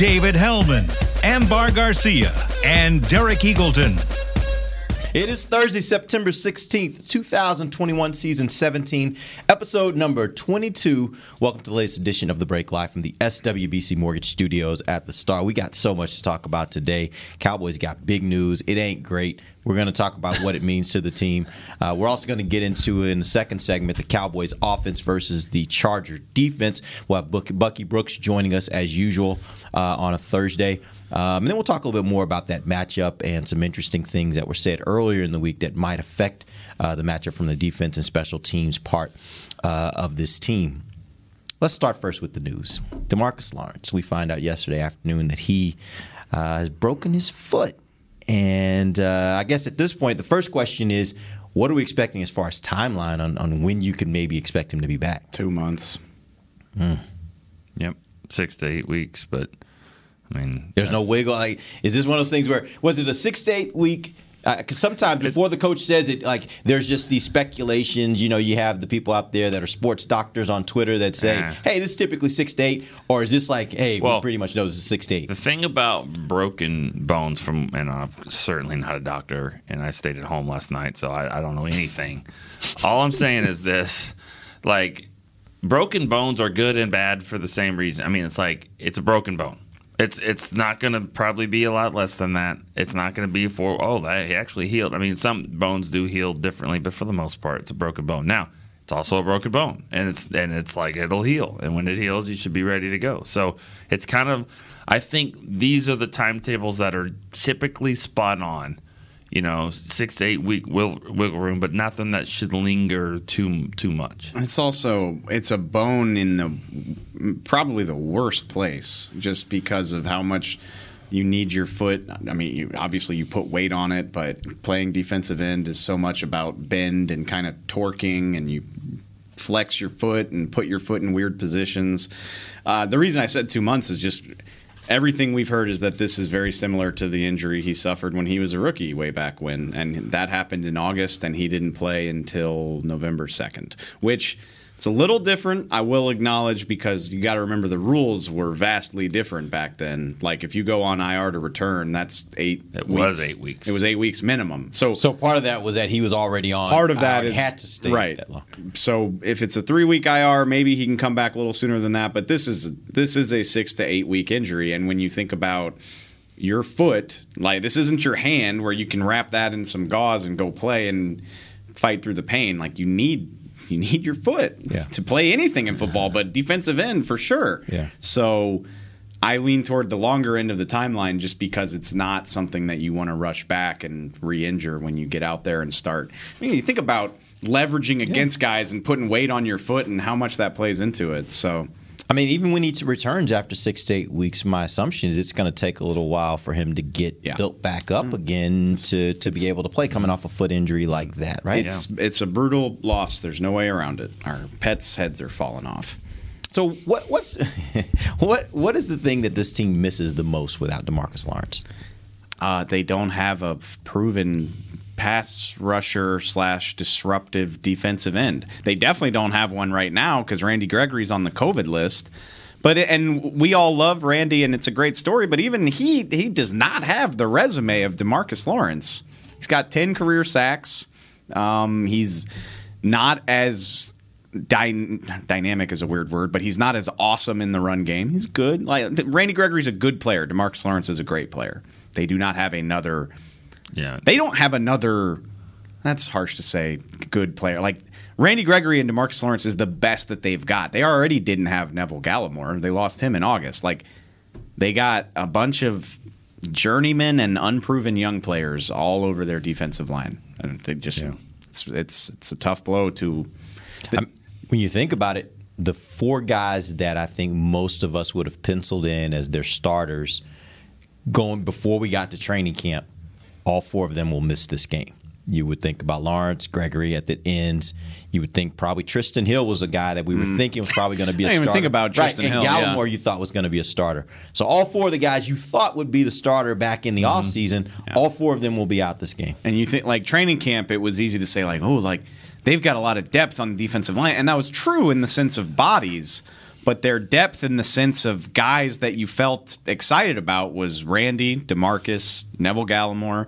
David Helman, Ambar Garcia, and Derek Eagleton. It is Thursday, September 16th, 2021, season 17, episode number 22. Welcome to the latest edition of The Break Live from the SWBC Mortgage Studios at the Star. We got so much to talk about today. Cowboys got big news. It ain't great. We're going to talk about what it means to the team. Uh, we're also going to get into, in the second segment, the Cowboys offense versus the Charger defense. We'll have Bucky Bucky Brooks joining us as usual uh, on a Thursday. Um, and then we'll talk a little bit more about that matchup and some interesting things that were said earlier in the week that might affect uh, the matchup from the defense and special teams part uh, of this team. Let's start first with the news. Demarcus Lawrence, we find out yesterday afternoon that he uh, has broken his foot. And uh, I guess at this point, the first question is what are we expecting as far as timeline on, on when you could maybe expect him to be back? Two months. Yep, six to eight weeks. But I mean, There's no wiggle. Like, is this one of those things where was it a six to eight week? Because sometimes before the coach says it, like there's just these speculations. You know, you have the people out there that are sports doctors on Twitter that say, Ah. "Hey, this is typically six to eight," or is this like, "Hey, we pretty much know this is six to eight. The thing about broken bones from, and I'm certainly not a doctor, and I stayed at home last night, so I, I don't know anything. All I'm saying is this: like, broken bones are good and bad for the same reason. I mean, it's like it's a broken bone. It's it's not going to probably be a lot less than that. It's not going to be for oh that he actually healed. I mean, some bones do heal differently, but for the most part, it's a broken bone. Now, it's also a broken bone, and it's and it's like it'll heal, and when it heals, you should be ready to go. So it's kind of, I think these are the timetables that are typically spot on. You know, six to eight week wiggle, room, but nothing that should linger too too much. It's also it's a bone in the probably the worst place, just because of how much you need your foot. I mean, you, obviously you put weight on it, but playing defensive end is so much about bend and kind of torquing, and you flex your foot and put your foot in weird positions. Uh, the reason I said two months is just everything we've heard is that this is very similar to the injury he suffered when he was a rookie way back when, and that happened in August, and he didn't play until November second, which. It's a little different, I will acknowledge, because you got to remember the rules were vastly different back then. Like if you go on IR to return, that's eight. It weeks. was eight weeks. It was eight weeks minimum. So, so part of that was that he was already on. part of that IR, is had to stay right. that long. So if it's a three week IR, maybe he can come back a little sooner than that. But this is this is a six to eight week injury, and when you think about your foot, like this isn't your hand where you can wrap that in some gauze and go play and fight through the pain. Like you need you need your foot Yeah. to play anything in football, but defensive end for sure. Yeah. So I lean toward the longer end of the timeline just because it's not something that you want to rush back and re-injure when you get out there and start. I mean, you think about leveraging against guys and putting weight on your foot and how much that plays into it. So I mean, even when he returns after six to eight weeks, my assumption is it's going to take a little while for him to get Yeah. built back up again to, to be able to play coming off a foot injury like that, right? it's it's a brutal loss. There's no way around it. Our pets' heads are falling off. So what what's what what is the thing that this team misses the most without Demarcus Lawrence? Uh, they don't have a proven pass rusher slash disruptive defensive end. They definitely don't have one right now because Randy Gregory's on the COVID list. But and we all love Randy and it's a great story. But even he he does not have the resume of Demarcus Lawrence. He's got ten career sacks. Um, he's not as dy- dynamic is a weird word, but he's not as awesome in the run game. He's good. Like Randy Gregory's a good player. Demarcus Lawrence is a great player. They do not have another. Yeah, They don't have another. That's harsh to say. Good player like Randy Gregory and Demarcus Lawrence is the best that they've got. They already didn't have Neville Gallimore. They lost him in August. Like they got a bunch of journeymen and unproven young players all over their defensive line, and they just it's it's it's a tough blow to. Um, when you think about it, the four guys that I think most of us would have penciled in as their starters going before we got to training camp, all four of them will miss this game. You would think about Lawrence, Gregory at the ends. You would think probably Trysten Hill was a guy that we were thinking was probably going to be a Mm. I didn't even starter. think about Trysten right, Hill, And yeah. Gallimore you thought was going to be a starter. So all four of the guys you thought would be the starter back in the Mm-hmm. offseason, all four of them will be out this game. And you think like training camp, it was easy to say like, oh, like they've got a lot of depth on the defensive line, and that was true in the sense of bodies, but their depth in the sense of guys that you felt excited about was Randy, Demarcus, Neville Gallimore.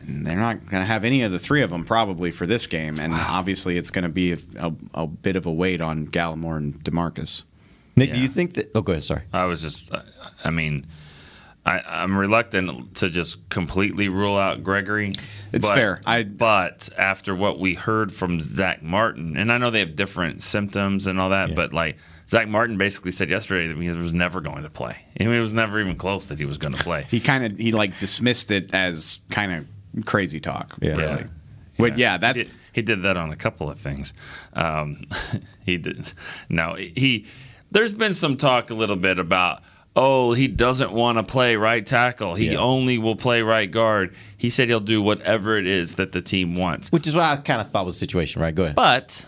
And they're not going to have any of the three of them probably for this game, and obviously it's going to be a, a, a bit of a weight on Gallimore and Demarcus. Nick, do you think that? Oh, go ahead. Sorry. I was just, I- I mean, I, I'm reluctant to just completely rule out Gregory. It's but- fair. I- but after what we heard from Zack Martin, and I know they have different symptoms and all that, but like Zack Martin basically said yesterday that he was never going to play. I mean, it was never even close that he was going to play. He kind of he like dismissed it as kind of crazy talk. Yeah. really. Yeah. But yeah, that's he did, he did that on a couple of things. Um, he did. No, he. There's been some talk a little bit about. Oh, he doesn't want to play right tackle. He Yeah. only will play right guard. He said he'll do whatever it is that the team wants. Which is what I kind of thought was the situation, right? Go ahead. But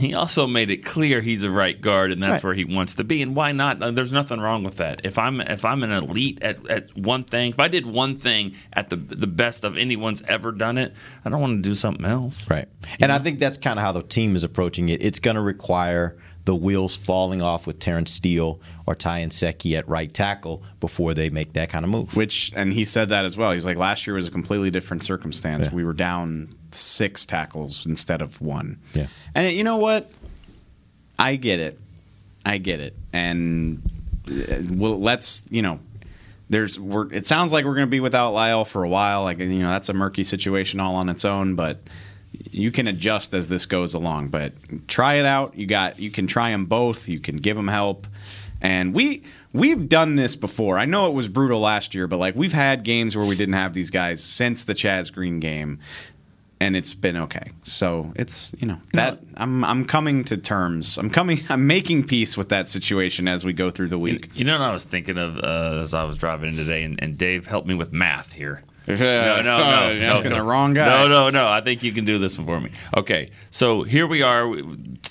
he also made it clear he's a right guard, and that's Right. where he wants to be. And why not? Uh, There's nothing wrong with that. If I'm if I'm an elite at, at one thing, if I did one thing at the the best of anyone's ever done it, I don't want to do something else. Right. And I think that's kind of how the team is approaching it. It's going to require the wheels falling off with Terrence Steele or Ty Nsekhe at right tackle before they make that kind of move. which and he said that as well. He's like last year was a completely different circumstance. Yeah. We were down six tackles instead of one. Yeah. And it, you know what? I get it. I get it. And uh, well, let's you know. There's, we're, it sounds like we're going to be without La'el for a while. Like you know, that's a murky situation all on its own. But you can adjust as this goes along. But try it out. You got, you can try them both. You can give them help. And we we've done this before. I know it was brutal last year, but like we've had games where we didn't have these guys since the Chaz Green game, and it's been okay. So it's you know that I'm I'm coming to terms. I'm coming. I'm making peace with that situation as we go through the week. You know what I was thinking of uh, as I was driving in today, and, and Dave helped me with math here. No, no, no. You're asking no, the wrong guy. No, no, no. I think you can do this one for me. Okay, so here we are,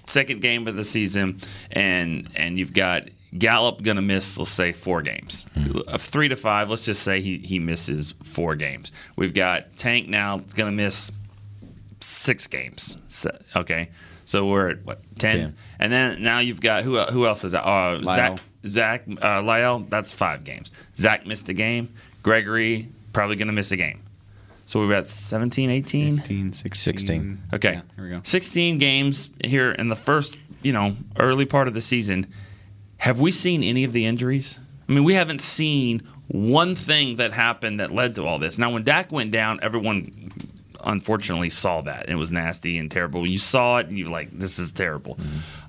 second game of the season, and and you've got Gallup going to miss, let's say, four games, of three to five. Let's just say he he misses four games. We've got Tank now going to miss six games. So, okay, so we're at what ten? Ten. and then now you've got who who else is that? Uh, Zach. Zach uh, La'el, that's five games. Zach missed a game. Gregory probably going to miss a game. So we're at 17, 18? 15, 16. 16. Okay. Yeah, here we go. 16 games here in the first, you know, early part of the season. Have we seen any of the injuries? I mean, we haven't seen one thing that happened that led to all this. Now, when Dak went down, everyone unfortunately saw that. And it was nasty and terrible. You saw it and you're like, this is terrible.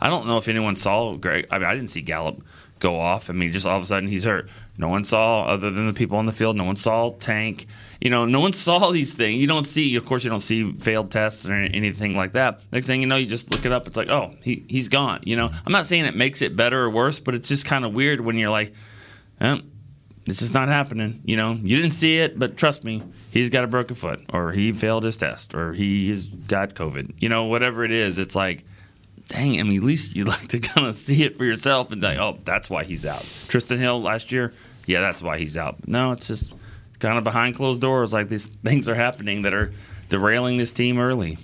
I don't know if anyone saw Greg. I mean, I didn't see Gallup go off. I mean, just all of a sudden he's hurt. No one saw, other than the people on the field, no one saw Tank. You know, no one saw these things. You don't see, of course, you don't see failed tests or anything like that. Next thing you know, you just look it up. It's like, oh, he, he's gone. You know, I'm not saying it makes it better or worse, but it's just kind of weird when you're like, eh, it's just not happening. You know, you didn't see it, but trust me, he's got a broken foot, or he failed his test, or he's got COVID. You know, whatever it is, it's like, dang. I mean, at least you'd like to kind of see it for yourself and like, oh, that's why he's out. Trysten Hill last year, yeah, that's why he's out. No, it's just kind of behind closed doors. Like these things are happening that are derailing this team early.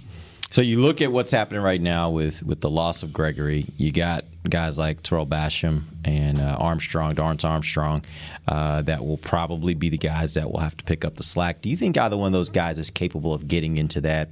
So you look at what's happening right now with, with the loss of Gregory. You got guys like Tarell Basham and uh, Armstrong, Dorrance Armstrong, uh, that will probably be the guys that will have to pick up the slack. Do you think either one of those guys is capable of getting into that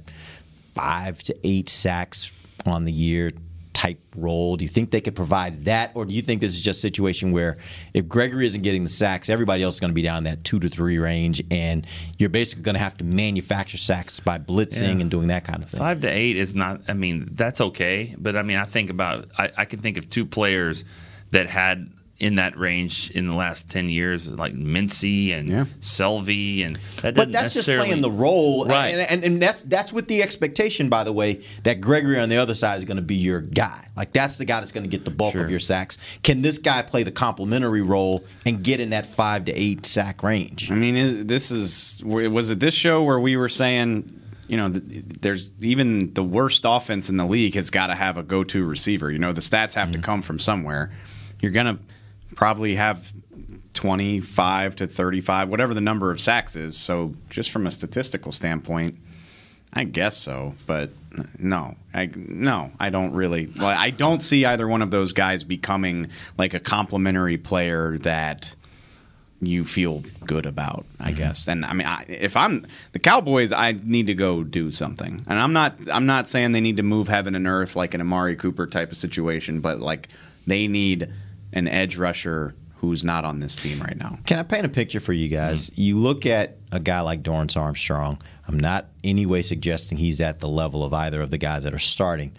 five to eight sacks on the year type role? Do you think they could provide that, or do you think this is just a situation where if Gregory isn't getting the sacks, everybody else is going to be down that two to three range, and you're basically going to have to manufacture sacks by blitzing Yeah. and doing that kind of thing? Five to eight is not. I mean, that's okay. But I mean, I think about. I, I can think of two players that had in that range in the last ten years, like Mincey and Yeah. Selvie, and that But that's just playing the role, Right. And, and, and that's that's with the expectation, by the way, that Gregory on the other side is going to be your guy. Like that's the guy that's going to get the bulk Sure. of your sacks. Can this guy play the complementary role and get in that five to eight sack range? I mean, this is was it this show where we were saying, you know, there's even the worst offense in the league has got to have a go-to receiver. You know, the stats have to mm-hmm. come from somewhere. You're gonna probably have 25 to 35, whatever the number of sacks is. So, just from a statistical standpoint, I guess so, but no, I no, I don't really. Well, I don't see either one of those guys becoming like a complementary player that you feel good about. I mm-hmm. guess, and I mean, I, if I'm the Cowboys, I need to go do something, and I'm not. I'm not saying they need to move heaven and earth like an Amari Cooper type of situation, but like they need an edge rusher who's not on this team right now. Can I paint a picture for you guys? Mm-hmm. You look at a guy like Dorrance Armstrong. I'm not any way suggesting he's at the level of either of the guys that are starting.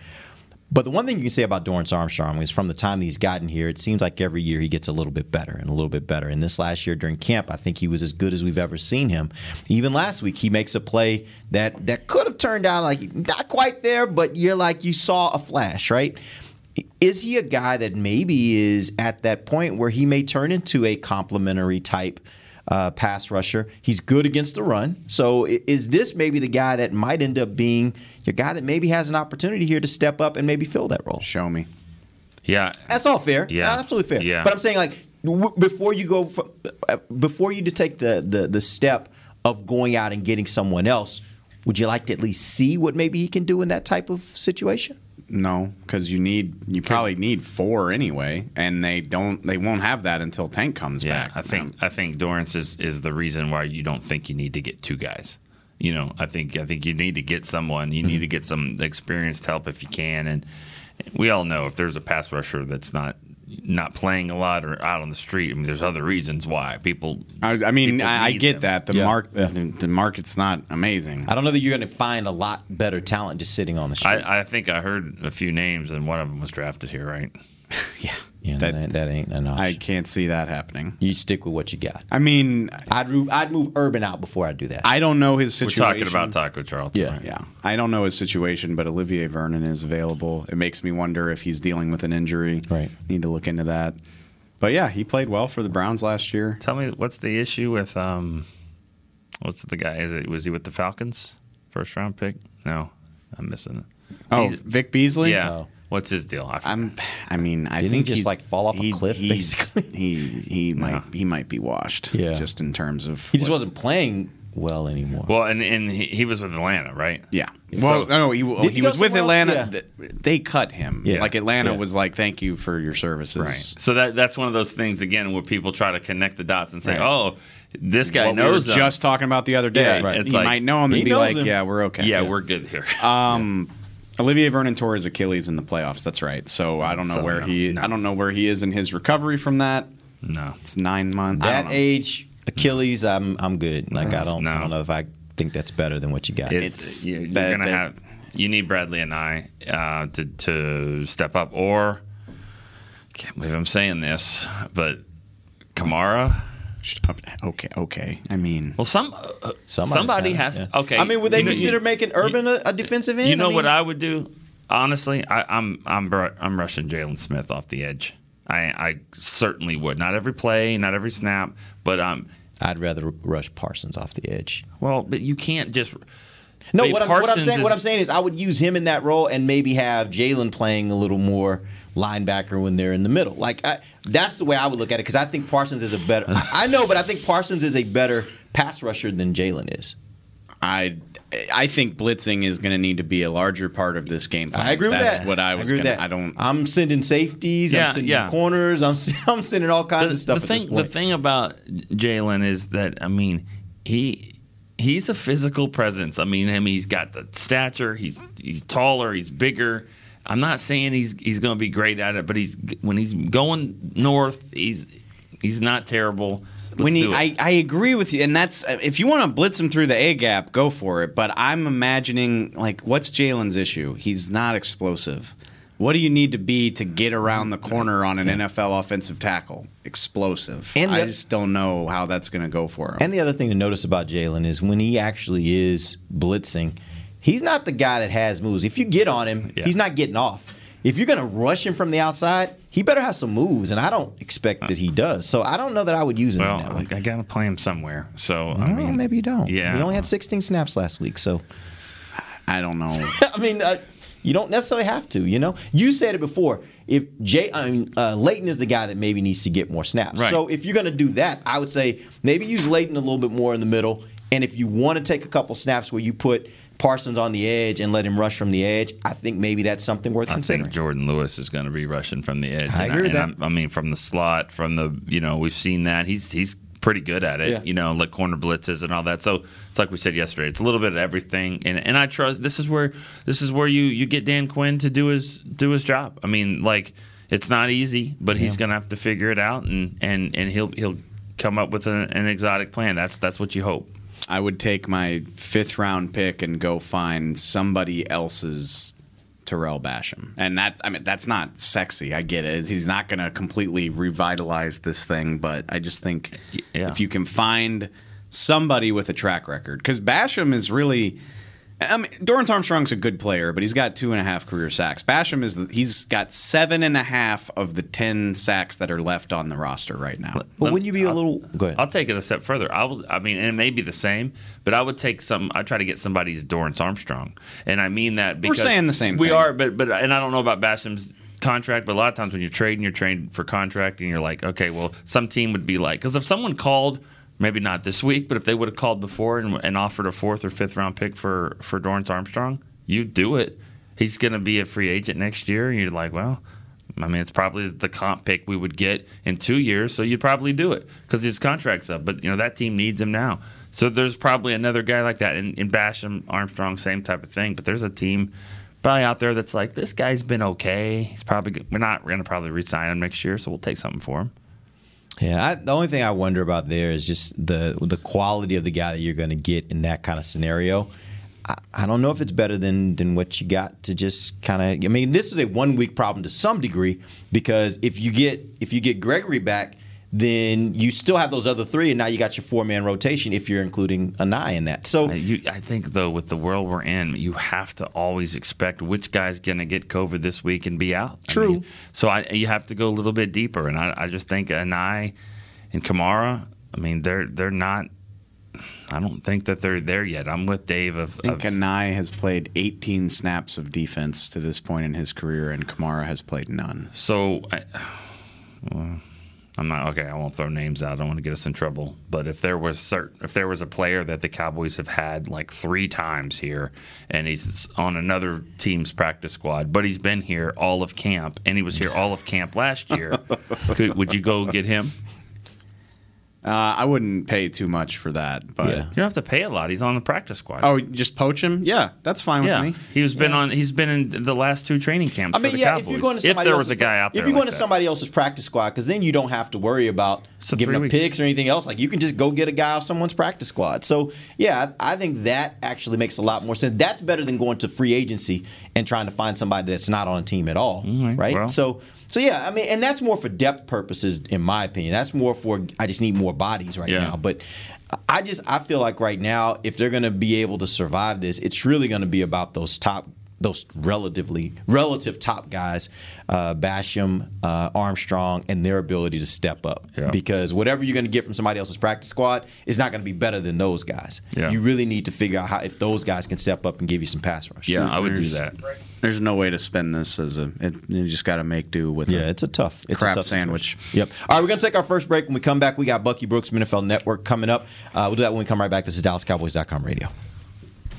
But the one thing you can say about Dorrance Armstrong is from the time he's gotten here, it seems like every year he gets a little bit better and a little bit better. And this last year during camp, I think he was as good as we've ever seen him. Even last week, he makes a play that that could have turned out like not quite there, but you're like you saw a flash, right? Is he a guy that maybe is at that point where he may turn into a complementary type uh, pass rusher? He's good against the run. So is this maybe the guy that might end up being your guy that maybe has an opportunity here to step up and maybe fill that role? Show me. Yeah, That's all fair. Yeah. absolutely fair. Yeah. But I'm saying like before you go from, uh, before you just take the, the the step of going out and getting someone else, would you like to at least see what maybe he can do in that type of situation? No, because you need you probably need four anyway, and they don't they won't have that until Tank comes Yeah, back. I think I think Dorrance is, is the reason why you don't think you need to get two guys. You know, I think I think you need to get someone. You need mm-hmm. to get some experienced help if you can. And we all know if there's a pass rusher that's not not playing a lot or out on the street, I mean, there's other reasons why people. I, I mean, people I, I get them. that the Yeah, mark yeah. The, the market's not amazing. I don't know that you're going to find a lot better talent just sitting on the street. I, I think I heard a few names, and one of them was drafted here, right? yeah, yeah, that- that, ain't, that ain't an I can't see that happening. you stick with what you got. I mean, I'd move, I'd move Urban out before I do that. I don't know his situation. We're talking about Taco Charlton. Yeah. right? Yeah, I don't know his situation, but Olivier Vernon is available. It makes me wonder if he's dealing with an injury. Right. Need to look into that. But yeah, he played well for the Browns last year. Tell me what's the issue with um, what's the guy? Is it was he with the Falcons? First round pick? No, I'm missing it. Oh, He's- Vic Beasley. Yeah. Oh. What's his deal? I forgot. I'm. I mean, I Didn't he think just, he's- like, fall off a cliff, basically? He he might he might be washed. Yeah. just in terms of he just what- wasn't playing well anymore. well, and and he, he was with Atlanta, right? Yeah. Well, no, no, he, well, he he was with? Atlanta. Th- They cut him. Yeah. Like Atlanta Yeah. was like, "Thank you for your services." Right. So that that's one of those things again where people try to connect the dots and say, Right. "Oh, this guy What we knows were him. just talking about the other day. Yeah, right. It's You like, might know him and he be knows like, him. "Yeah, we're okay." yeah, we're good here." Um, Olivier Vernon tore his Achilles in the playoffs. That's right. So I don't know So, where no, he. no. I don't know where he is in his recovery from that. no. It's nine months. I that age, Achilles, I'm I'm good. Like I don't, no. I don't know if I think that's better than what you got. It's, It's you, you're that- gonna that- have you need Bradley and I uh, to to step up, or can't believe I'm saying this, but Kamara. Okay, okay. I mean, Well, some uh, somebody gotta- has. yeah. Okay, I mean, would they you consider you- making Urban a, a defensive end? You know I mean, what I would do? Honestly, I, I'm I'm I'm rushing Jaylon Smith off the edge. I I certainly would. Not every play, not every snap, but um. I'd rather rush Parsons off the edge. Well, but you can't just. No, what I'm, what I'm saying, is- what I'm saying is, I would use him in that role and maybe have Jaylon playing a little more linebacker when they're in the middle. Like I, that's the way I would look at it because I think Parsons is a better. I know, but I think Parsons is a better pass rusher than Jaylon is. I I think blitzing is going to need to be a larger part of this game. plan. I agree with That's that. what I was agree with going that. to. I don't. I'm sending safeties. Yeah, I'm sending yeah. corners. I'm I'm sending all kinds of stuff the at thing, this point. The thing about Jaylon is that I mean, he he's a physical presence. I mean, him. He's got the stature. He's he's taller. He's bigger. I'm not saying he's he's going to be great at it, but he's when he's going north, he's he's not terrible. Let's when do he, it. I, I agree with you, and that's if you want to blitz him through the A gap, go for it. But I'm imagining like, what's Jaylon's issue? He's not explosive. What do you need to be to get around the corner on an NFL offensive tackle? Explosive. And I just don't know how that's going to go for him. And the other thing to notice about Jalen is when he actually is blitzing, he's not the guy that has moves. If you get on him, Yeah. he's not getting off. If you're going to rush him from the outside, he better have some moves, and I don't expect that he does. So I don't know that I would use him in Well, that I. I got to play him somewhere. So I mean, maybe you don't. Yeah, he only had 16 snaps last week, so I don't know. I mean, uh, you don't necessarily have to. You know, you said it before. If Jay, I mean, uh, Leighton is the guy that maybe needs to get more snaps. Right. So if you're going to do that, I would say maybe use Leighton a little bit more in the middle. And if you want to take a couple snaps where you put Parsons on the edge and let him rush from the edge, I think maybe that's something worth I considering. think Jourdan Lewis is going to be rushing from the edge. I and agree with and that. I'm- I mean, from the slot, from the you know, we've seen that he's he's pretty good at it. Yeah. You know, like corner blitzes and all that. So it's like we said yesterday. It's a little bit of everything, and and I trust this is where this is where you you get Dan Quinn to do his do his job. I mean, like it's not easy, but he's going to have to figure it out, and and and he'll he'll come up with an, an exotic plan. That's that's what you hope. I would take my fifth round pick and go find somebody else's Tarell Basham. And that's I mean that's not sexy. I get it. He's not going to completely revitalize this thing, but I just think Yeah. if you can find somebody with a track record cuz Basham is really I mean, Dorrance Armstrong's a good player, but he's got two and a half career sacks. Basham is the, he's got seven and a half of the ten sacks that are left on the roster right now. But Let- wouldn't you be a I'll- little? Go ahead. I'll take it a step further. I will. I mean, and it may be the same, but I would take some. I try to get somebody's Dorrance Armstrong, and I mean that because we're saying the same thing. We thing. are, but but and I don't know about Basham's contract, but a lot of times when you're trading, you're trading for contract, and you're like, okay, well, some team would be like, because if someone called. Maybe not this week, but if they would have called before and, and offered a fourth or fifth round pick for for Dorrance Armstrong, you do it. He's going to be a free agent next year, and you're like, well, I mean, it's probably the comp pick we would get in two years, so you'd probably do it because his contract's up. But you know that team needs him now, so there's probably another guy like that. In, Basham, Armstrong, same type of thing. But there's a team probably out there that's like, this guy's been okay. He's probably we're not going to probably re-sign him next year, so we'll take something for him. Yeah, I, the only thing I wonder about there is just the the quality of the guy that you're going to get in that kind of scenario. I, I don't know if it's better than than what you got to just kind of. I mean, this is a one week problem to some degree because if you get if you get Gregory back, then you still have those other three, and now you got your four man rotation if you're including Anae in that. So Uh, You, I think though, with the world we're in, you have to always expect which guy's going to get COVID this week and be out. I True. mean, so I, you have to go a little bit deeper, and I, I just think Anae and Kamara. I mean, they're they're not. I don't think that they're there yet. I'm with Dave. Of, I think of Anae has played 18 snaps of defense to this point in his career, and Kamara has played none. so. I, well, I'm not okay. I won't throw names out. I don't want to get us in trouble. But if there was certain, if there was a player that the Cowboys have had like three times here, and he's on another team's practice squad, but he's been here all of camp, and he was here all of camp last year, could, would you go get him? Uh, I wouldn't pay too much for that, but Yeah. You don't have to pay a lot. He's on the practice squad. oh, just poach him? Yeah, that's fine with me. he's been on. He's been in the last two training camps I mean, for the yeah, Cowboys. if you're going to if somebody there was else's, a guy out there, if you're going like to that. somebody else's practice squad, because then you don't have to worry about It's giving three up weeks. picks or anything else. Like you can just go get a guy off someone's practice squad. So yeah, I, I think that actually makes a lot more sense. That's better than going to free agency and trying to find somebody that's not on a team at all, right, right? well. So. So yeah, I mean, and that's more for depth purposes, in my opinion. That's more for I just need more bodies right Yeah. now. But I just I feel like right now, if they're going to be able to survive this, it's really going to be about those top, those relatively relative top guys, uh, Basham, uh, Armstrong, and their ability to step up. Yeah. Because whatever you're going to get from somebody else's practice squad is not going to be better than those guys. Yeah. You really need to figure out how if those guys can step up and give you some pass rush. yeah, I would do that. There's no way to spend this as a. It, you just got to make do with Yeah, it. it's a tough, it's Crap a tough sandwich. situation. Yep. All right, we're gonna take our first break. When we come back, we got Bucky Brooks from NFL Network coming up. Uh, we'll do that when we come right back. This is DallasCowboys.com radio.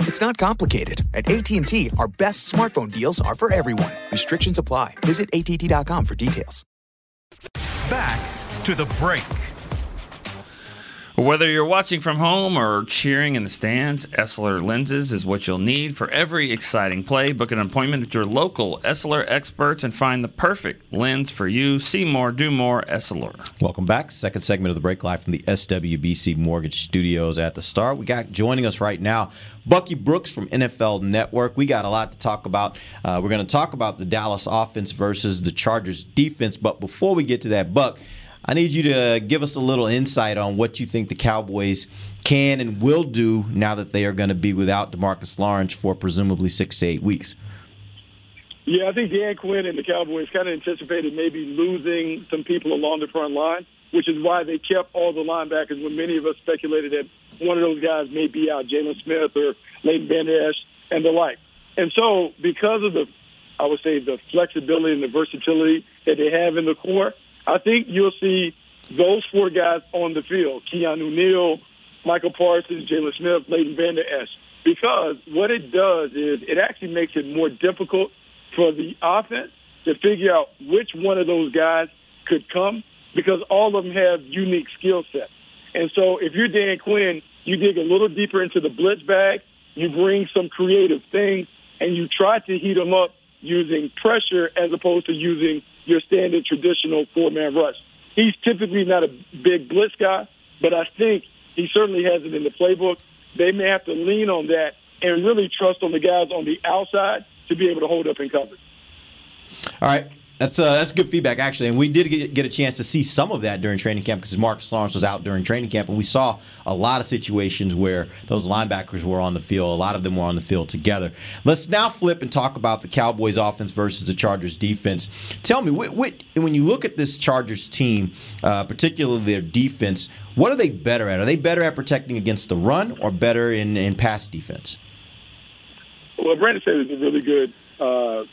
It's not complicated. At AT&T, our best smartphone deals are for everyone. Restrictions apply. Visit att.com for details. Back to the break. Whether you're watching from home or cheering in the stands, Essilor Lenses is what you'll need for every exciting play. Book an appointment at your local Essilor experts and find the perfect lens for you. See more, do more, Essilor. Welcome back. Second segment of the break live from the SWBC Mortgage Studios at the start. We got joining us right now Bucky Brooks from NFL Network. We got a lot to talk about. Uh, we're going to talk about the Dallas offense versus the Chargers defense. But before we get to that, Buck, I need you to give us a little insight on what you think the Cowboys can and will do now that they are going to be without Demarcus Lawrence for presumably six to eight weeks. Yeah, I think Dan Quinn and the Cowboys kind of anticipated maybe losing some people along the front line, which is why they kept all the linebackers when many of us speculated that one of those guys may be out, Jaylon Smith or Leighton Vander and the like. And so because of the, I would say, the flexibility and the versatility that they have in the core – I think you'll see those four guys on the field: Keanu Neal, Micah Parsons, Jaylon Smith, Leighton Vander Esch. Because what it does is it actually makes it more difficult for the offense to figure out which one of those guys could come because all of them have unique skill sets. And so if you're Dan Quinn, you dig a little deeper into the blitz bag, you bring some creative things, and you try to heat them up using pressure as opposed to using your standard traditional four man rush. He's typically not a big blitz guy, but I think he certainly has it in the playbook. They may have to lean on that and really trust on the guys on the outside to be able to hold up in coverage. All right. That's uh, that's good feedback actually, and we did get, get a chance to see some of that during training camp because Marcus Lawrence was out during training camp, and we saw a lot of situations where those linebackers were on the field. A lot of them were on the field together. Let's now flip and talk about the Cowboys' offense versus the Chargers' defense. Tell me, when you look at this Chargers team, uh, particularly their defense, what are they better at? Are they better at protecting against the run, or better in, in pass defense? Well, Brandon said it's a really good. Uh,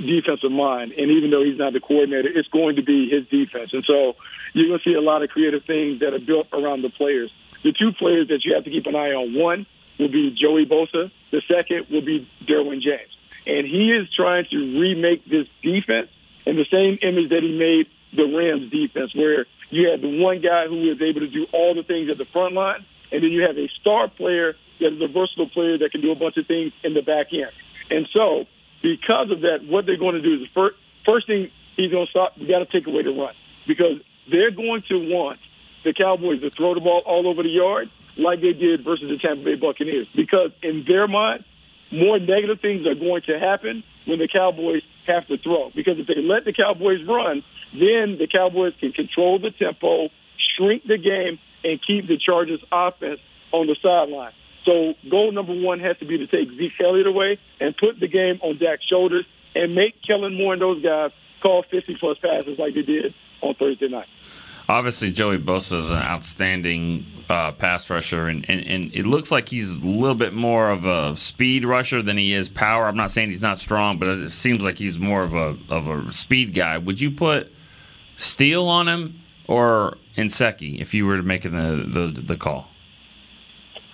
defensive mind. And even though he's not the coordinator, it's going to be his defense. And so you're going to see a lot of creative things that are built around the players. The two players that you have to keep an eye on, one will be Joey Bosa. The second will be Derwin James. And he is trying to remake this defense in the same image that he made the Rams defense, where you had the one guy who was able to do all the things at the front line, and then you have a star player that is a versatile player that can do a bunch of things in the back end. And so because of that, what they're going to do is the first, first thing he's going to stop, you got to take away the run. Because they're going to want the Cowboys to throw the ball all over the yard like they did versus the Tampa Bay Buccaneers. Because in their mind, more negative things are going to happen when the Cowboys have to throw. Because if they let the Cowboys run, then the Cowboys can control the tempo, shrink the game, and keep the Chargers offense on the sideline. So goal number one has to be to take Zeke Elliott away and put the game on Dak's shoulders and make Kellen Moore and those guys call 50 plus passes like they did on Thursday night. Obviously, Joey Bosa is an outstanding uh, pass rusher, and, and, and it looks like he's a little bit more of a speed rusher than he is power. I'm not saying he's not strong, but it seems like he's more of a of a speed guy. Would you put Steele on him or Nsekhe if you were making the, the, the call?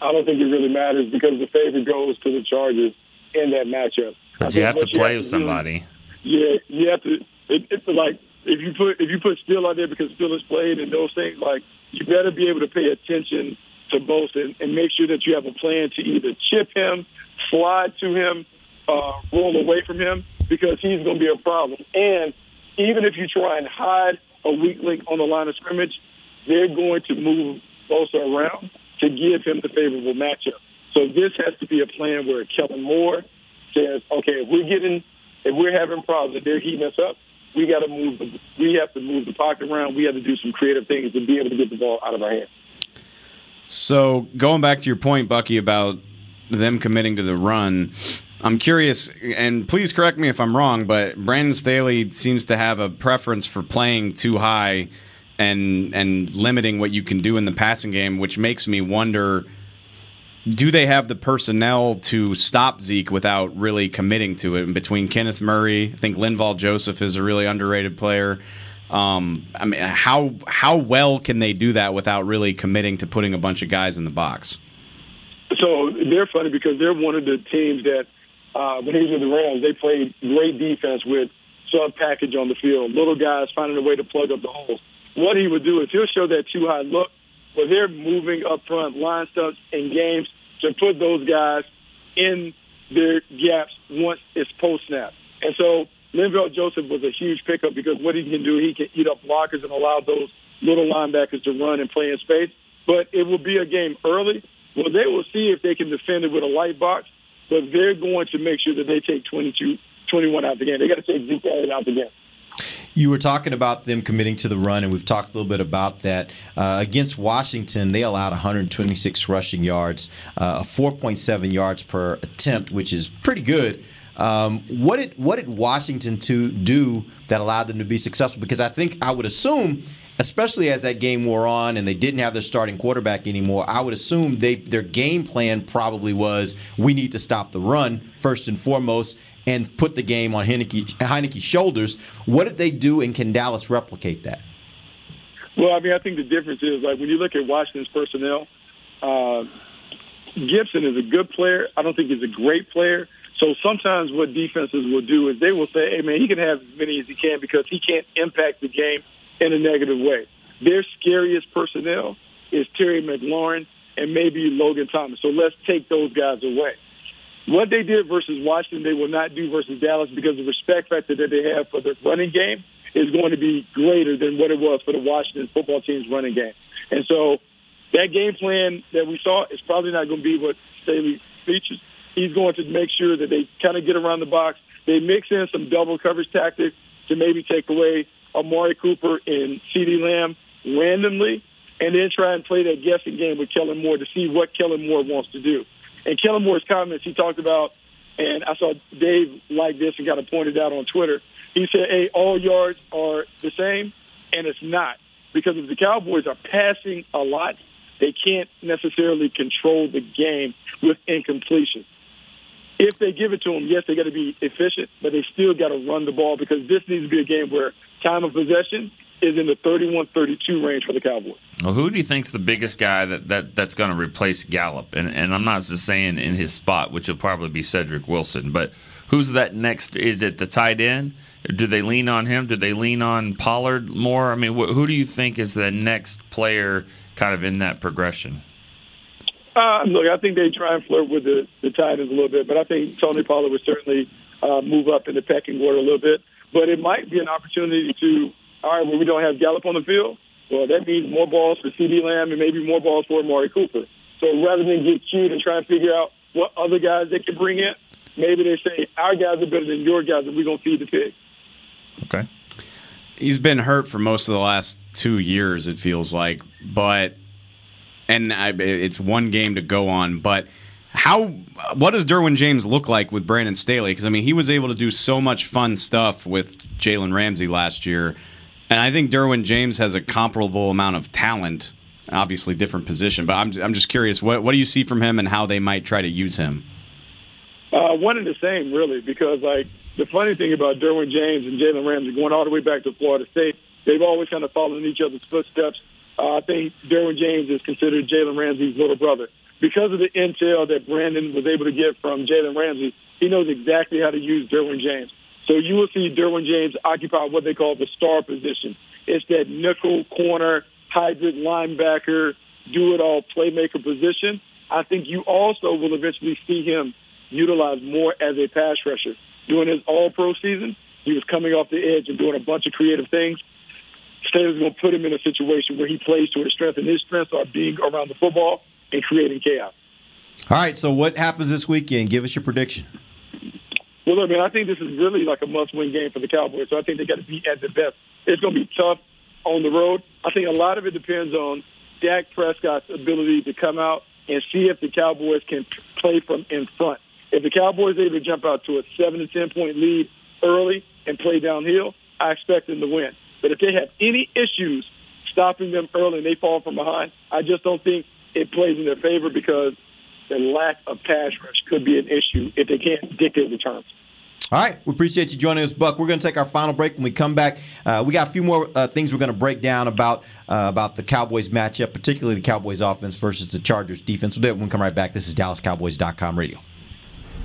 I don't think it really matters because the favorite goes to the Chargers in that matchup. But you have to play with somebody. Yeah, you have to. It, it's like if you put if you put Steele out there because Steele is played and those things, like you better be able to pay attention to both and, and make sure that you have a plan to either chip him, slide to him, uh, roll away from him because he's going to be a problem. And even if you try and hide a weak link on the line of scrimmage, they're going to move Bosa around to give him the favorable matchup. So this has to be a plan where Kellen Moore says, okay, if we're getting, if we're having problems, if they're heating us up, we got to move. The, we have to move the pocket around. We have to do some creative things to be able to get the ball out of our hands. So going back to your point, Bucky, about them committing to the run, I'm curious, and please correct me if I'm wrong, but Brandon Staley seems to have a preference for playing two high and and limiting what you can do in the passing game, which makes me wonder do they have the personnel to stop Zeke without really committing to it? And between Kenneth Murray, I think Linval Joseph is a really underrated player. Um, I mean, how how well can they do that without really committing to putting a bunch of guys in the box? So they're funny because they're one of the teams that uh, when he was the Rams, they played great defense with sub package on the field, little guys finding a way to plug up the holes. What he would do is he'll show that two high look where they're moving up front line stunts in games to put those guys in their gaps once it's post snap. And so Linval Joseph was a huge pickup because what he can do, he can eat up blockers and allow those little linebackers to run and play in space. But it will be a game early. Well, they will see if they can defend it with a light box, but they're going to make sure that they take 22, 21 out the game. They got to take Zeke Elliott out the game. You were talking about them committing to the run, and we've talked a little bit about that. Uh, against Washington, they allowed 126 rushing yards, uh, 4.7 yards per attempt, which is pretty good. Um, what did what did Washington to do that allowed them to be successful? Because I think I would assume, especially as that game wore on and they didn't have their starting quarterback anymore, I would assume they their game plan probably was we need to stop the run first and foremost and put the game on Heinicke, Heinicke's shoulders. What did they do, and can Dallas replicate that? Well, I mean, I think the difference is like when you look at Washington's personnel, uh, Gibson is a good player. I don't think he's a great player. So sometimes what defenses will do is they will say, hey, man, he can have as many as he can because he can't impact the game in a negative way. Their scariest personnel is Terry McLaurin and maybe Logan Thomas. So let's take those guys away. What they did versus Washington, they will not do versus Dallas because the respect factor that they have for the running game is going to be greater than what it was for the Washington football team's running game. And so that game plan that we saw is probably not going to be what Staley features. He's going to make sure that they kind of get around the box. They mix in some double coverage tactics to maybe take away Amari Cooper and CeeDee Lamb randomly, and then try and play that guessing game with Kellen Moore to see what Kellen Moore wants to do. And Kellen Moore's comments, he talked about, and I saw Dave like this and kind of pointed out on Twitter. He said, hey, all yards are the same, and it's not. Because if the Cowboys are passing a lot, they can't necessarily control the game with incompletion. If they give it to them, yes, they got to be efficient, but they still got to run the ball because this needs to be a game where time of possession is in the 31-32 range for the Cowboys. Well, who do you think's the biggest guy that, that that's going to replace Gallup? And and I'm not just saying in his spot, which will probably be Cedric Wilson, but who's that next? Is it the tight end? Do they lean on him? Do they lean on Pollard more? I mean, wh- who do you think is the next player kind of in that progression? Uh, look, I think they try and flirt with the, the Titans a little bit, but I think Tony Pollard would certainly uh, move up in the pecking order a little bit. But it might be an opportunity to, all right, well, we don't have Gallup on the field, well, that means more balls for CeeDee Lamb and maybe more balls for Amari Cooper. So rather than get cute and try and figure out what other guys they can bring in, maybe they say, our guys are better than your guys, and we're going to feed the pig. Okay. He's been hurt for most of the last two years, it feels like, but and I, it's one game to go on. But how? What does Derwin James look like with Brandon Staley? Because I mean, he was able to do so much fun stuff with Jalen Ramsey last year, and I think Derwin James has a comparable amount of talent. Obviously, different position, but I'm I'm just curious. What what do you see from him, and how they might try to use him? Uh, one and the same, really, because like the funny thing about Derwin James and Jalen Ramsey going all the way back to Florida State, they've always kind of followed in each other's footsteps. Uh, I think Derwin James is considered Jalen Ramsey's little brother. Because of the intel that Brandon was able to get from Jalen Ramsey, he knows exactly how to use Derwin James. So you will see Derwin James occupy what they call the star position. It's that nickel corner, hybrid linebacker, do it all playmaker position. I think you also will eventually see him utilized more as a pass rusher. During his all pro season, he was coming off the edge and doing a bunch of creative things. Staley's going to put him in a situation where he plays to his strength, and his strengths are being around the football and creating chaos. All right, so what happens this weekend? Give us your prediction. Well, look, man, I think this is really like a must-win game for the Cowboys. So I think they got to be at the best. It's going to be tough on the road. I think a lot of it depends on Dak Prescott's ability to come out and see if the Cowboys can play from in front. If the Cowboys are able to jump out to a seven to ten point lead early and play downhill, I expect them to win. But if they have any issues stopping them early and they fall from behind, I just don't think it plays in their favor because the lack of pass rush could be an issue if they can't dictate the terms. All right, we appreciate you joining us, Buck. We're going to take our final break. When we come back, uh, we got a few more uh, things we're going to break down about uh, about the Cowboys matchup, particularly the Cowboys offense versus the Chargers defense. We'll do it when we come right back. This is DallasCowboys.com radio.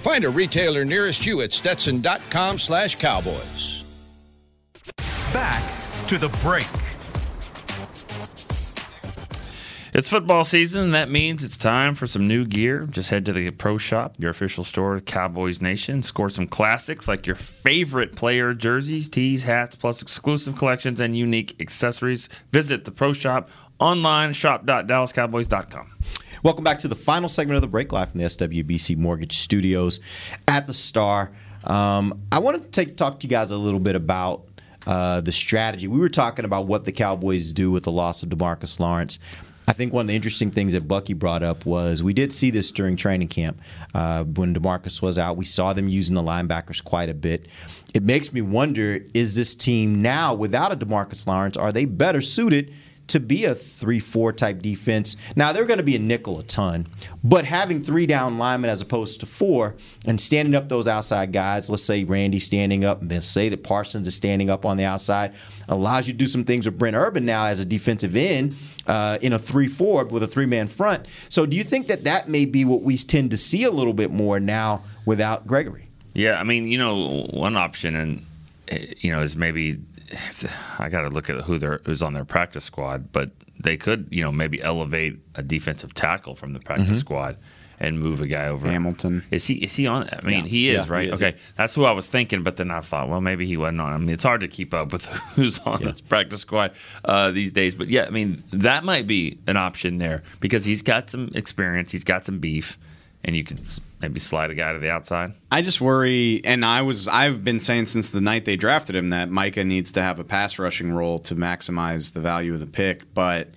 Find a retailer nearest you at stetson.com slash cowboys. Back to the break. It's football season, and that means it's time for some new gear. Just head to the Pro Shop, your official store of Cowboys Nation. Score some classics like your favorite player jerseys, tees, hats, plus exclusive collections and unique accessories. Visit the Pro Shop online, shop.dallascowboys.com. Welcome back to the final segment of the break live from the SWBC Mortgage Studios at the Star. Um, I want to take talk to you guys a little bit about uh, the strategy. We were talking about what the Cowboys do with the loss of Demarcus Lawrence. I think one of the interesting things that Bucky brought up was we did see this during training camp uh, when Demarcus was out. We saw them using the linebackers quite a bit. It makes me wonder: Is this team now without a Demarcus Lawrence? Are they better suited? To be a 3-4 type defense. Now they're going to be a nickel a ton, but having three down linemen as opposed to four and standing up those outside guys, let's say Randy standing up, and say that Parsons is standing up on the outside, allows you to do some things with Brent Urban now as a defensive end uh, in a 3-4 with a three-man front. So do you think that that may be what we tend to see a little bit more now without Gregory? Yeah, I mean, you know, one option and you know is maybe I got to look at who they're, who's on their practice squad, but they could, you know, maybe elevate a defensive tackle from the practice Mm-hmm. squad and move a guy over. Hamilton. Is he? Is he on? I mean, Yeah. he is Yeah, right. he is, okay, that's who I was thinking. But then I thought, well, maybe he wasn't on. I mean, it's hard to keep up with who's on this practice squad uh, these days. But yeah, I mean, that might be an option there because he's got some experience. He's got some beef, and you s- maybe slide a guy to the outside. I just worry, and I was I've been saying since the night they drafted him that Micah needs to have a pass rushing role to maximize the value of the pick, but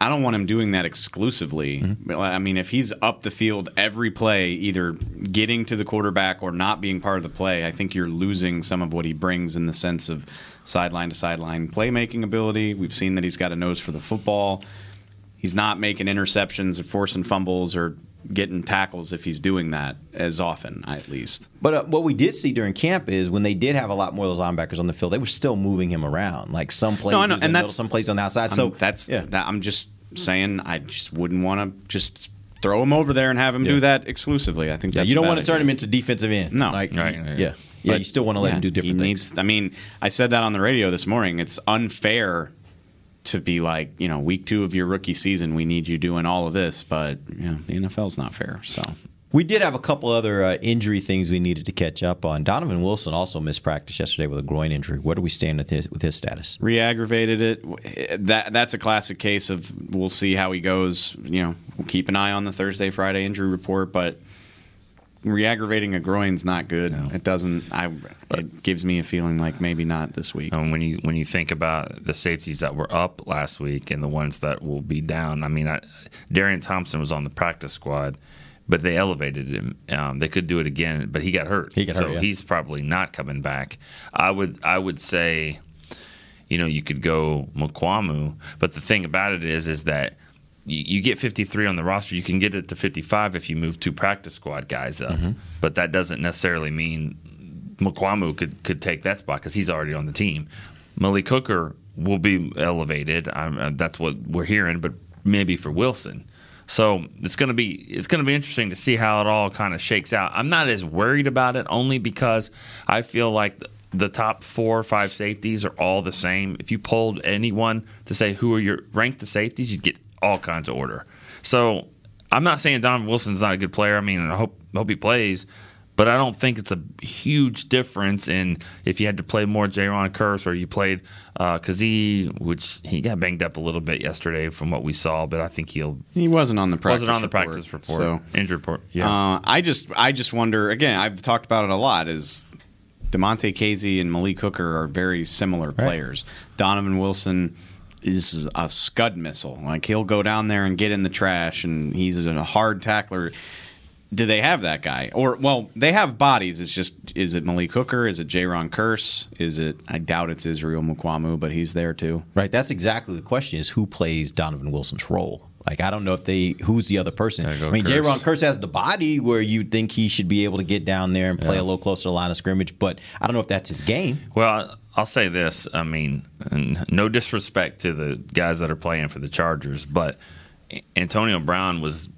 I don't want him doing that exclusively. Mm-hmm. I mean, if he's up the field every play, either getting to the quarterback or not being part of the play, I think you're losing some of what he brings in the sense of sideline to sideline playmaking ability. We've seen that he's got a nose for the football. He's not making interceptions or forcing fumbles or getting tackles if he's doing that as often, at least. But uh, what we did see during camp is when they did have a lot more of those linebackers on the field, they were still moving him around. Like some plays, No, know, and the middle, some plays on the outside. I'm- so that's that, I'm just saying I just wouldn't want to just throw him over there and have him Yeah. do that exclusively. I think yeah, that's you don't want to turn him into defensive end. No, like, yeah, yeah. But, you still want to let yeah, him do different he things. Needs, I mean, I said that on the radio this morning. It's unfair to be like, you know, week two of your rookie season, we need you doing all of this, but you know, the NFL's not fair. So We did have a couple other uh, injury things we needed to catch up on. Donovan Wilson also missed practice yesterday with a groin injury. Where do we stand with his, with his status? re-aggravated it. That that's a classic case of we'll see how he goes. You know, we'll keep an eye on the Thursday Friday injury report, but re-aggravating a groin's not good. It doesn't. I. It gives me a feeling like maybe not this week. And when you when you think about the safeties that were up last week and the ones that will be down, I mean, I, Darian Thompson was on the practice squad, but they elevated him. Um, they could do it again, but he got hurt. He got so hurt, yeah. he's probably not coming back. I would I would say, you know, you could go Mukuamu, but the thing about it is, is that you, you get 53 on the roster. You can get it to 55 if you move two practice squad guys up, Mm-hmm. but that doesn't necessarily mean Mukuamu could could take that spot because he's already on the team. Malik Hooker will be elevated. Um, uh, that's what we're hearing, but maybe for Wilson. So it's going to be it's going to be interesting to see how it all kind of shakes out. I'm not as worried about it only because I feel like the, the top four or five safeties are all the same. If you polled anyone to say who are your rank the safeties, you'd get all kinds of order. So I'm not saying Donovan Wilson's not a good player. I mean, I hope hope he plays, but I don't think it's a huge difference in if you had to play more Jayron Kearse or you played uh, Kazee, which he got banged up a little bit yesterday from what we saw, but I think he'll. He wasn't on the practice. Wasn't on the report, practice report. So Injury report. Yeah. Uh, I just I just wonder again. I've talked about it a lot. Is Damontae Kazee and Malik Hooker are very similar players. Donovan Wilson is a scud missile. Like he'll go down there and get in the trash, and he's a hard tackler. Do they have that guy? Or well, they have bodies. It's just is it Malik Hooker? Is it Jayron Kearse? Is it? I doubt it's Israel Mukuamu, but he's there too. Right. That's exactly the question: is who plays Donovan Wilson's role? Like I don't know if they who's the other person. I mean, Kearse. Jayron Kearse has the body where you think he should be able to get down there and play Yeah. a little closer to the line of scrimmage, but I don't know if that's his game. Well, I'll say this. I mean, no disrespect to the guys that are playing for the Chargers, but Antonio Brown was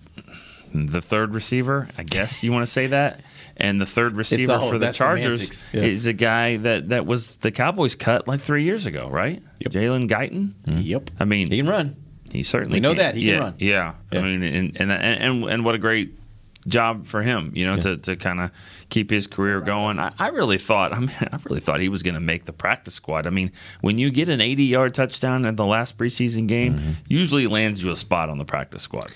the third receiver. I guess you want to say that. And the third receiver all- for the Chargers. Yeah. is a guy that, that was the Cowboys cut like three years ago, right? Jalen Guyton. Mm-hmm. Yep. I mean, he can run. He certainly can run. We know can. that. He can yeah, run. Yeah. I mean, and and, and and what a great job for him, you know, to, to kind of keep his career going. I, I really thought, I mean, I really thought he was going to make the practice squad. I mean, when you get an 80 yard touchdown in the last preseason game, Mm-hmm. usually lands you a spot on the practice squad.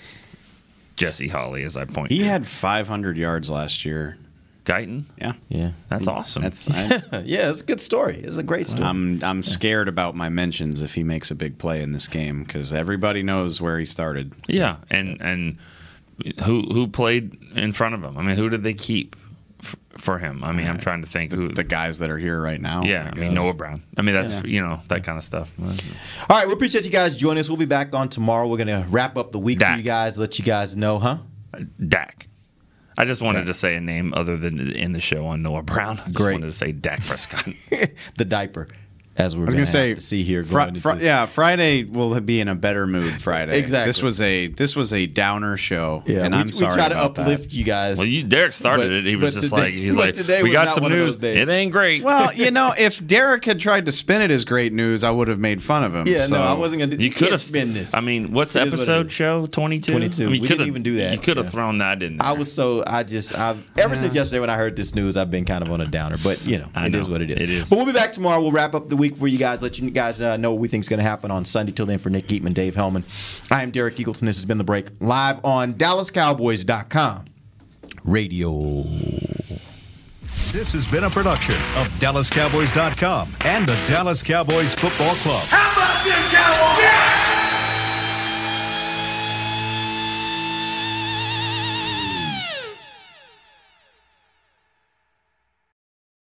Jesse Holly, as I point. He to. had 500 yards last year. Guyton. Yeah, yeah, that's awesome. That's I, yeah, it's a good story. It's a great story. I'm I'm scared about my mentions if he makes a big play in this game because everybody knows where he started. Yeah, and and who who played in front of him? I mean, who did they keep f- for him? I mean, I'm trying to think who the guys that are here right now. Yeah, I mean Noah Brown. I mean, that's Yeah. you know that kind of stuff. All right, we appreciate you guys joining us. We'll be back on tomorrow. We're gonna wrap up the week for you guys. Let you guys know, huh? Dak. I just wanted to say a name other than in the show on Noah Brown. I just Great. wanted to say Dak Prescott. the diaper. As we're I was going gonna say to see here. Fri- Going into yeah, Friday will be in a better mood. Friday, Exactly. This was a this was a downer show, Yeah, and we, I'm we sorry try to about that. uplift you guys. Well, you Derek started But- it. He was just today- like he's like, today we got some news. It ain't great. Well, you know, if Derek had tried to spin it as great news, I would have made fun of him. Yeah, so. no, I wasn't going to. You could have spin this. I mean, what's It is what it episode is. show? Twenty two. 22. I mean, We you didn't even do that. You could have Yeah. thrown that in. There. I was so I just I've ever since yesterday when I heard this news I've been kind of on a downer but you know it is what it is. It is. But we'll be back tomorrow. We'll wrap up the week for you guys. Let you guys uh, know what we think is going to happen on Sunday. Till then, for Nick Eatman, Dave Helman, I am Derek Eagleton. This has been the break live on DallasCowboys.com radio. This has been a production of DallasCowboys.com and the Dallas Cowboys Football Club. How about this, Cowboys?